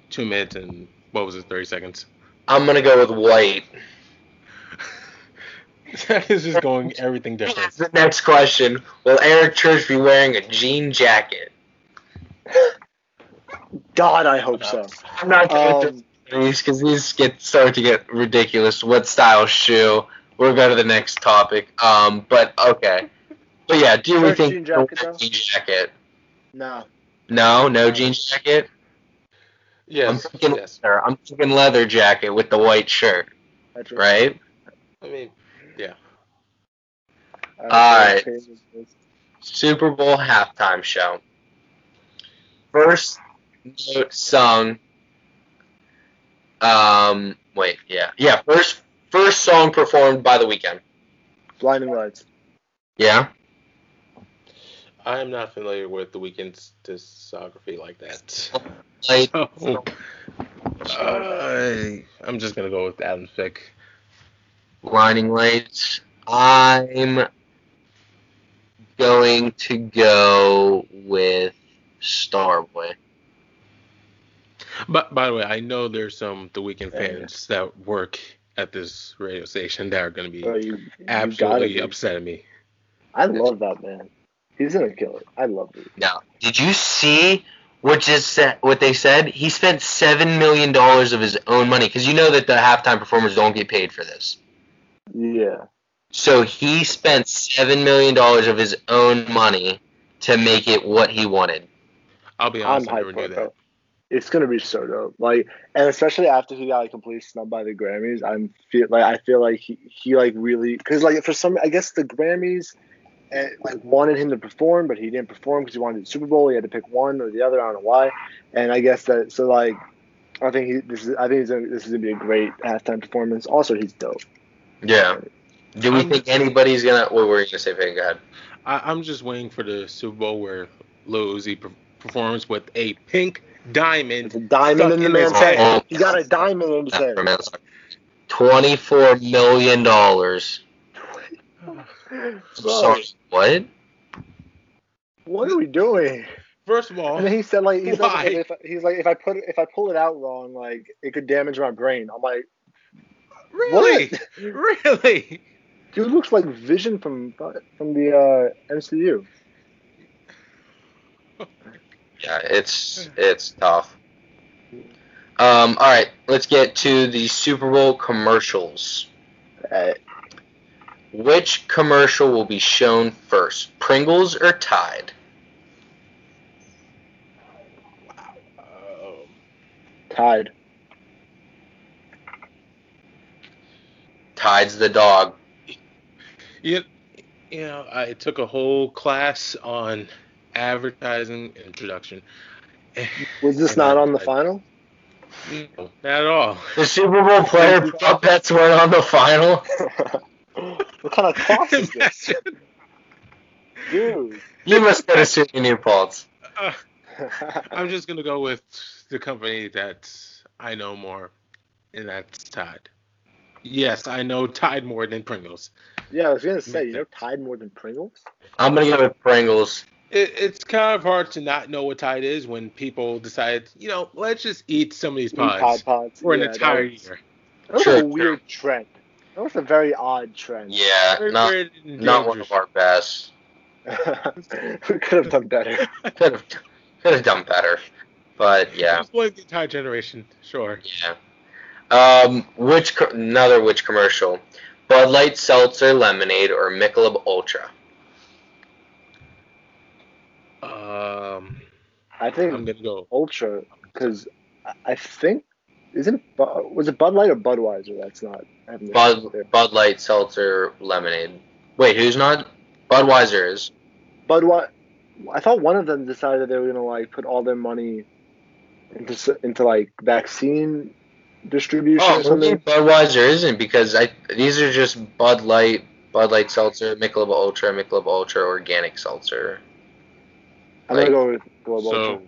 two minutes and what was it, 30 seconds. I'm gonna go with white. <laughs> That is just going everything different. The next question: Will Eric Church be wearing a jean jacket? God, I hope so. I'm not going Um, through these because these get start to get ridiculous. What style shoe? We'll go to the next topic. Um, but okay. But yeah, do we think jean jacket, he'll wear a though? jean jacket? no. No, no jean jacket. I'm thinking yes. leather. I'm thinking leather jacket with the white shirt, right? I mean, yeah. Alright. Super Bowl halftime show. First note sung. Um, wait, yeah, yeah. First, first song performed by the Weeknd. Blinding lights. Yeah. I am not familiar with the Weeknd's discography like that. Like, So, I I'm just gonna go with Adam Fick. blinding lights. I'm going to go with Starboy. But by the way, I know there's some the Weeknd Yeah. fans that work at this radio station that are gonna be Oh, you, you absolutely be. upset at me. I love that man. He's gonna kill it. I love it. Now, did you see what just said, what they said? He spent seven million dollars of his own money because you know that the halftime performers don't get paid for this. Yeah. So he spent seven million dollars of his own money to make it what he wanted. I'll be I'm honest, I never hyped knew for that. bro. It's gonna be so dope. Like, and especially after he got like completely snubbed by the Grammys, I'm feel like I feel like he, he like really because like for some I guess the Grammys eh, like wanted him to perform, but he didn't perform because he wanted the Super Bowl. He had to pick one or the other. I don't know why. And I guess that so like I think he this is I think he's gonna, this is gonna be a great halftime performance. Also, he's dope. Yeah. Do we I'm- think anybody's gonna? What were you gonna say? Peyton? Go ahead. I, I'm just waiting for the Super Bowl where Lil Uzi performs with a pink diamond. It's a diamond in the man's his head. head. He got a diamond in his head. Twenty-four million dollars. Sorry, what? what are we doing? First of all, And then he said like he's Why? like if, he's like if I put it, if I pull it out wrong, like it could damage my brain. I'm like, really, what? <laughs> really. Dude looks like Vision from from the uh, MCU. Yeah, it's it's tough. Um, all right, let's get to the Super Bowl commercials. Uh, Which commercial will be shown first, Pringles or Tide? Um, Tide. Tide's the dog. you, you know, I took a whole class on advertising introduction. Was this not on the final? No, not at all. The Super Bowl player prop bets weren't on the final. <laughs> what kind of talk is this, Imagine. <laughs> dude? You must get a Super New Pulse. Uh, I'm just gonna go with the company that I know more, and that's Tide. Yes, I know Tide more than Pringles. yeah, I was gonna say, you know, Tide more than Pringles. I'm gonna go with Pringles. It, it's kind of hard to not know what Tide is when people decide, you know, let's just eat some of these Tide pods Pods for an Yeah, that entire was- year. That was Sure, a weird trend. That was a very odd trend. Yeah, Very, not not one of our best. <laughs> we could have done better. <laughs> Could have could have done better, but yeah, Just blame the entire generation, sure. yeah. Um, which co- another which commercial? Bud Light Seltzer Lemonade or Michelob Ultra? Um, I think I'm gonna go. Ultra because I think isn't it, Bu- was it Bud Light or Budweiser? That's not. Bud Bud Light Seltzer Lemonade. Wait, who's not? Budweiser is. Budweiser. I thought one of them decided they were gonna like put all their money into into like vaccine distribution Oh, or maybe something. Budweiser isn't because I these are just Bud Light, Bud Light Seltzer, Michelob Ultra, Michelob Ultra Organic Seltzer. I'm like- gonna go with Global. So- Ultra.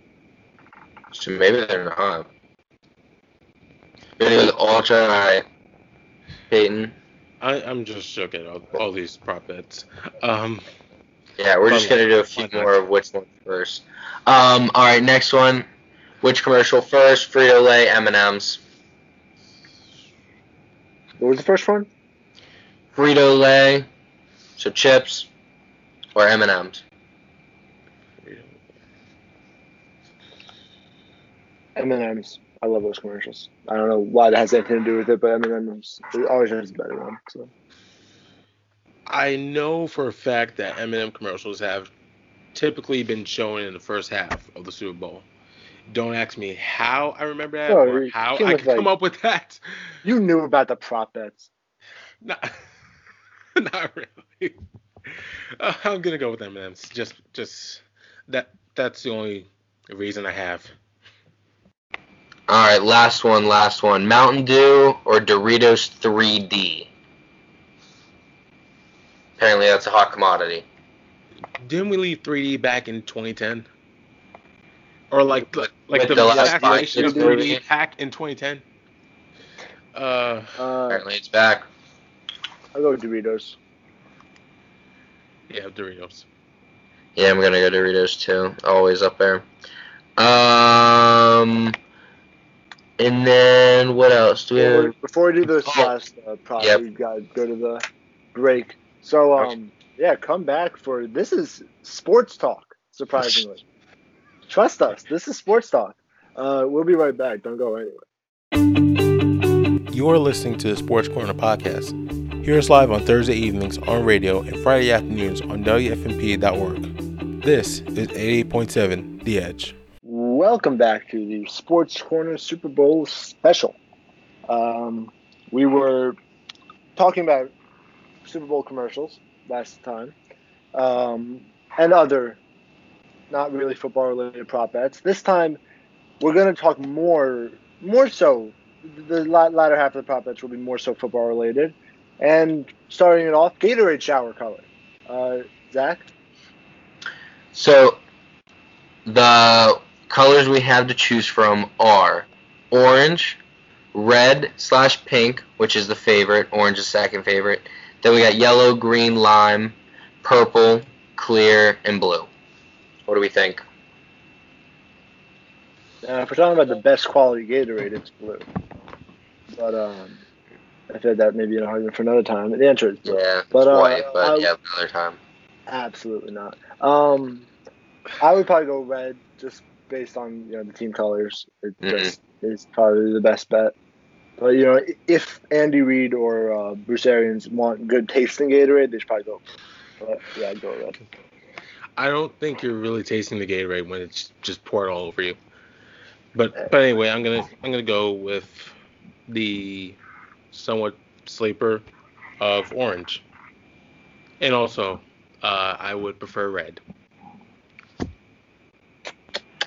So maybe they're not. Maybe the Ultra, alright. Peyton. I, I'm just joking. all, all these prop bets. Um, Yeah, we're just gonna do a few more of which one first. Um, all right, next one. Which commercial first? Frito Lay M and M's. What was the first one? Frito Lay, so chips, or M and M's. M&M's. I love those commercials. I don't know why that has anything to do with it, but M&M's it always has a better one. So I know for a fact that M&M commercials have typically been shown in the first half of the Super Bowl. Don't ask me how I remember that Oh, or how I could come up with that. you knew about the prop bets. Not, <laughs> not really. Uh, I'm gonna go with M&M's. Just, just that. That's the only reason I have. All right, last one, last one. Mountain Dew or Doritos 3D. Apparently, that's a hot commodity. Didn't we leave 3D back in 2010? Or like like, like the, the last vaccination of 3D years. pack in 2010? Uh, Uh, Apparently, it's back. I'll go with Doritos. yeah, Doritos. Yeah, I'm gonna go Doritos too. Always up there. Um, and then what else do we Before, have? before we do this Oh. last uh, prop, Yep. we've got to go to the break. So, um, yeah, come back for this is sports talk. Surprisingly, <laughs> trust us, this is sports talk. Uh, we'll be right back. Don't go anywhere. You are listening to the Sports Corner podcast. Hear us live on Thursday evenings on radio and Friday afternoons on WFNP.org. This is 88.7 The Edge. Welcome back to the Sports Corner Super Bowl special. Um, we were talking about Super Bowl commercials last time um, and other not really football related prop bets. This time, we're going to talk more, more so. The latter half of the prop bets will be more so football related. And starting it off, Gatorade shower color. Uh, Zach? So, the colors we have to choose from are orange, red slash pink, which is the favorite. Orange is second favorite. Then we got yellow, green, lime, purple, clear, and blue. What do we think? Uh, if we're talking about the best quality Gatorade, it's blue. But um, I said that maybe an argument for another time. The answer is blue. Yeah, But, uh, white, but I- yeah, another time. Absolutely not. Um, I would probably go red just based on you know the team colors. It Mhm. is probably the best bet. But you know, if Andy Reid or uh, Bruce Arians want good tasting Gatorade, they should probably go. But yeah, I'd go red. I don't think you're really tasting the Gatorade when it's just poured all over you. But but anyway, I'm gonna I'm gonna go with the somewhat sleeper of orange, and also uh, I would prefer red.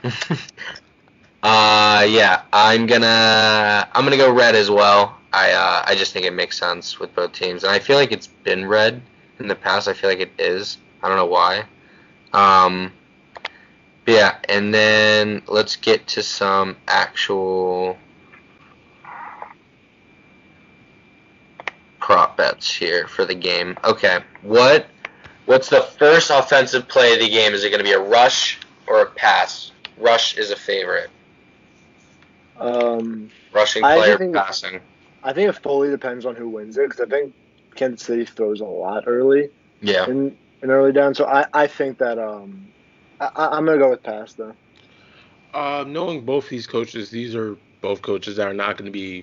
<laughs> uh, yeah, I'm gonna I'm gonna go red as well. I uh, I just think it makes sense with both teams, and I feel like it's been red in the past. I feel like it is. I don't know why. Um, yeah, and then let's get to some actual prop bets here for the game. Okay, what what's the first offensive play of the game? Is it going to be a rush or a pass? Rush is a favorite. Um, Rushing I think- passing? I think it fully depends on who wins it because I think Kansas City throws a lot early Yeah. in in early down. So I, I think that um I, I- I'm gonna go with pass though. Uh, knowing both these coaches, these are both coaches that are not going to be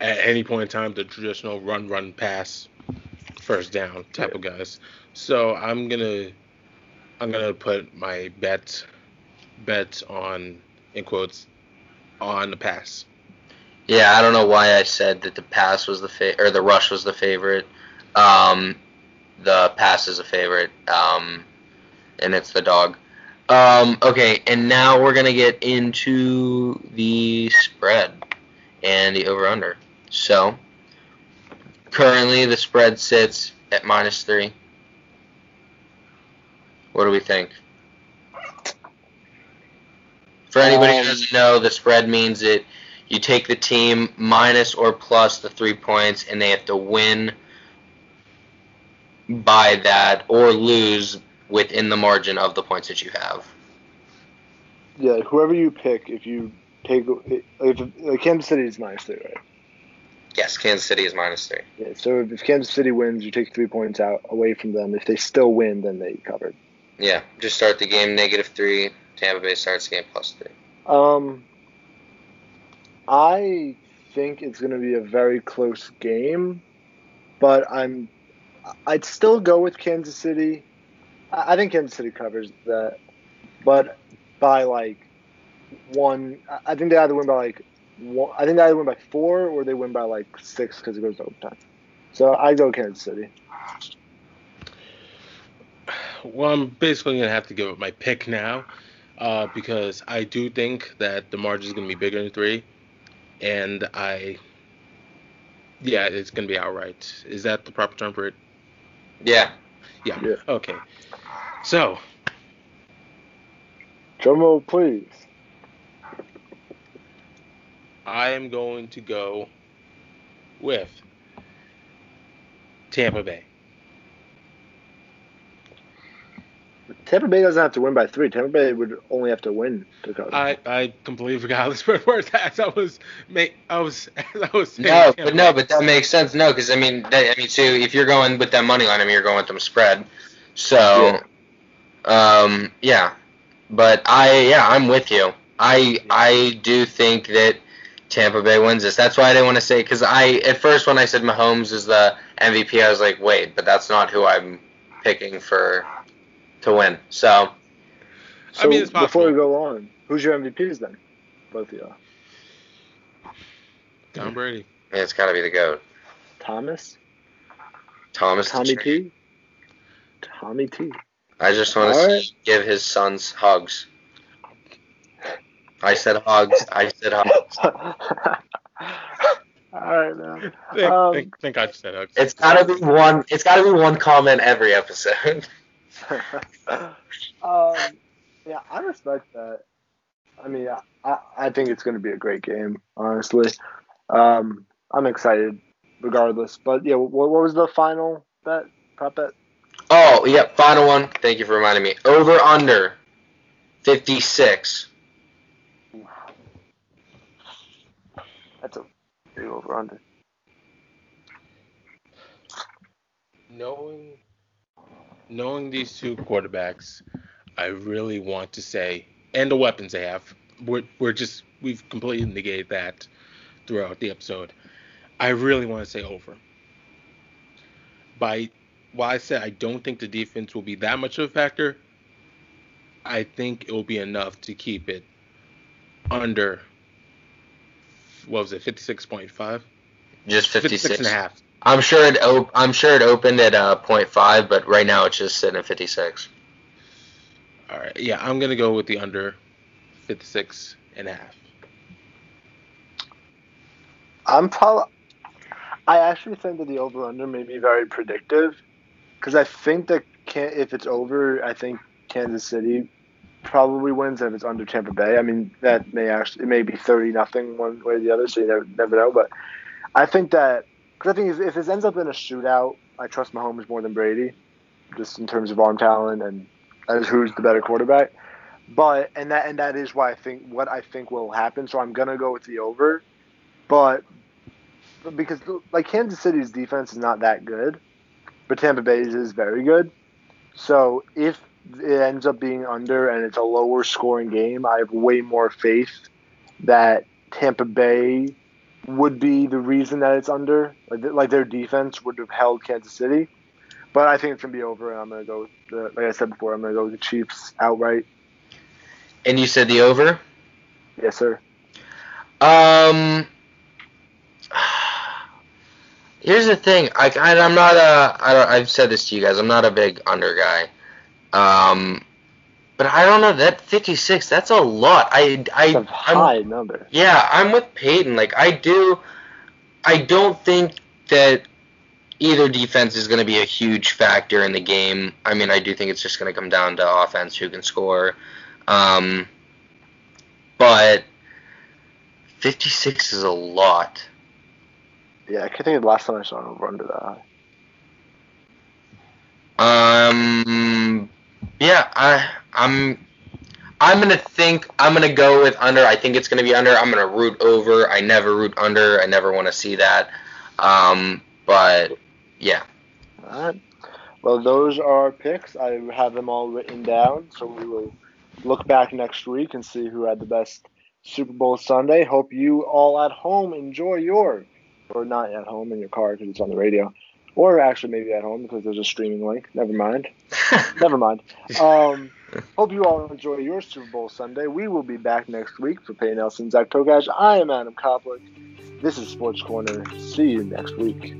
at any point in time the traditional run, run, pass, first down type of guys. So I'm gonna I'm gonna put my bet bets on in quotes on the pass. Yeah, I don't know why I said that the pass was the fa- or the rush was the favorite. Um, the pass is a favorite. Um, and it's the dog. Um, okay, and now we're gonna get into the spread and the over under. So currently the spread sits at minus three. What do we think? For anybody who Um, doesn't know, the spread means that you take the team minus or plus the three points, and they have to win by that or lose within the margin of the points that you have. Yeah, whoever you pick, if you take if, if Kansas City is minus three, right? Yes, Kansas City is minus three. Yeah, so if Kansas City wins, you take three points out away from them. If they still win, then they covered. Yeah, just start the game negative three. Tampa Bay starts game plus three. Um, I think it's going to be a very close game, but I'm I'd still go with Kansas City. I I think Kansas City covers that, but by like one. I- I think they either win by like one. I think they either win by four or they win by like six because it goes to overtime. So I go Kansas City. Well, I'm basically gonna have to give up my pick now, uh, because I do think that the margin is gonna be bigger than three, and I, yeah, it's gonna be outright. Is that the proper term for it? Yeah. Yeah. Yeah. Okay. So Drum roll, please. I am going to go with Tampa Bay. Tampa Bay doesn't have to win by three. Tampa Bay would only have to win to cover. I, I completely forgot how the spread works as I was make I was <laughs> as I was No, Tampa but no, but that makes sense. No, because I mean, that, I mean, too. if you're going with that money line, I mean, you're going with them spread. So, um, yeah. But I, yeah, I'm with you. I, I do think that Tampa Bay wins this. That's why I didn't want to say because I, at first when I said Mahomes is the MVP, I was like, wait, but that's not who I'm picking for to win. So, so I mean, it's before we go on, who's your MVPs then? Both of you. Tom Brady. yeah, it's got to be the goat. Thomas, Thomas. Tommy T, Tommy T. I just want to Alright. give his sons hugs. I said hugs. I said hugs. <laughs> All right, man. Thank, Um, thank, thank God you said hugs. It's gotta be one. It's gotta be one comment every episode. <laughs> um, yeah, I respect that. I mean, I, I, I think it's going to be a great game, honestly. Um, I'm excited, regardless. But yeah, what, what was the final bet? Prop bet? Oh, yeah, Final one. Thank you for reminding me. Over under. Fifty six. That's a big over under. knowing knowing these two quarterbacks, I really want to say, and the weapons they have, we're, we're just we've completely negated that throughout the episode. I really want to say over. By while I said I don't think the defense will be that much of a factor, I think it will be enough to keep it under. What was it, 56.5? Just 56. 56 and a half. I'm sure it. Op- I'm sure it opened at uh, 0.5, but right now it's just sitting at 56. All right. Yeah, I'm going to go with the under 56 and a half. I'm probably. I actually think that the over under may be very predictive, because I think that can if it's over, I think Kansas City probably wins. If it's under Tampa Bay, I mean that may actually it may be thirty nothing one way or the other, so you never, never know. But I think that because I think if, if this ends up in a shootout, I trust Mahomes more than Brady, just in terms of arm talent and as who's the better quarterback. But and that and that is why I think what I think will happen. So I'm gonna go with the over, but because like Kansas City's defense is not that good, but Tampa Bay's is very good. So if it ends up being under and it's a lower scoring game, I have way more faith that Tampa Bay would be the reason that it's under. Like, like their defense would have held Kansas City. But I think it's gonna be over, and I'm gonna go with the, like I said before, I'm gonna go with the Chiefs outright. And you said the over. Yes, sir. Um. Here's the thing. I, I I'm not a. I don't, I've said this to you guys. I'm not a big under guy. Um, but I don't know that 56. That's a lot. I I It's a I'm, number. yeah. I'm with Peyton. Like I do. I don't think that either defense is going to be a huge factor in the game. I mean, I do think it's just going to come down to offense, who can score. Um, but 56 is a lot. Yeah, I can't think of the last time I saw an over under that high. Um, yeah, I, I'm, I'm gonna think I'm gonna go with under. I think it's gonna be under. I'm gonna root over. I never root under. I never want to see that. Um, but yeah. All right. Well, those are our picks. I have them all written down, so we will look back next week and see who had the best Super Bowl Sunday. Hope you all at home enjoy your, or not at home in your car because it's on the radio, or actually maybe at home because there's a streaming link. Never mind. <laughs> Never mind. Um, hope you all enjoy your Super Bowl Sunday. We will be back next week for Peyton Ellison, Zach Tokash. I am Adam Koplik. This is Sports Corner. See you next week.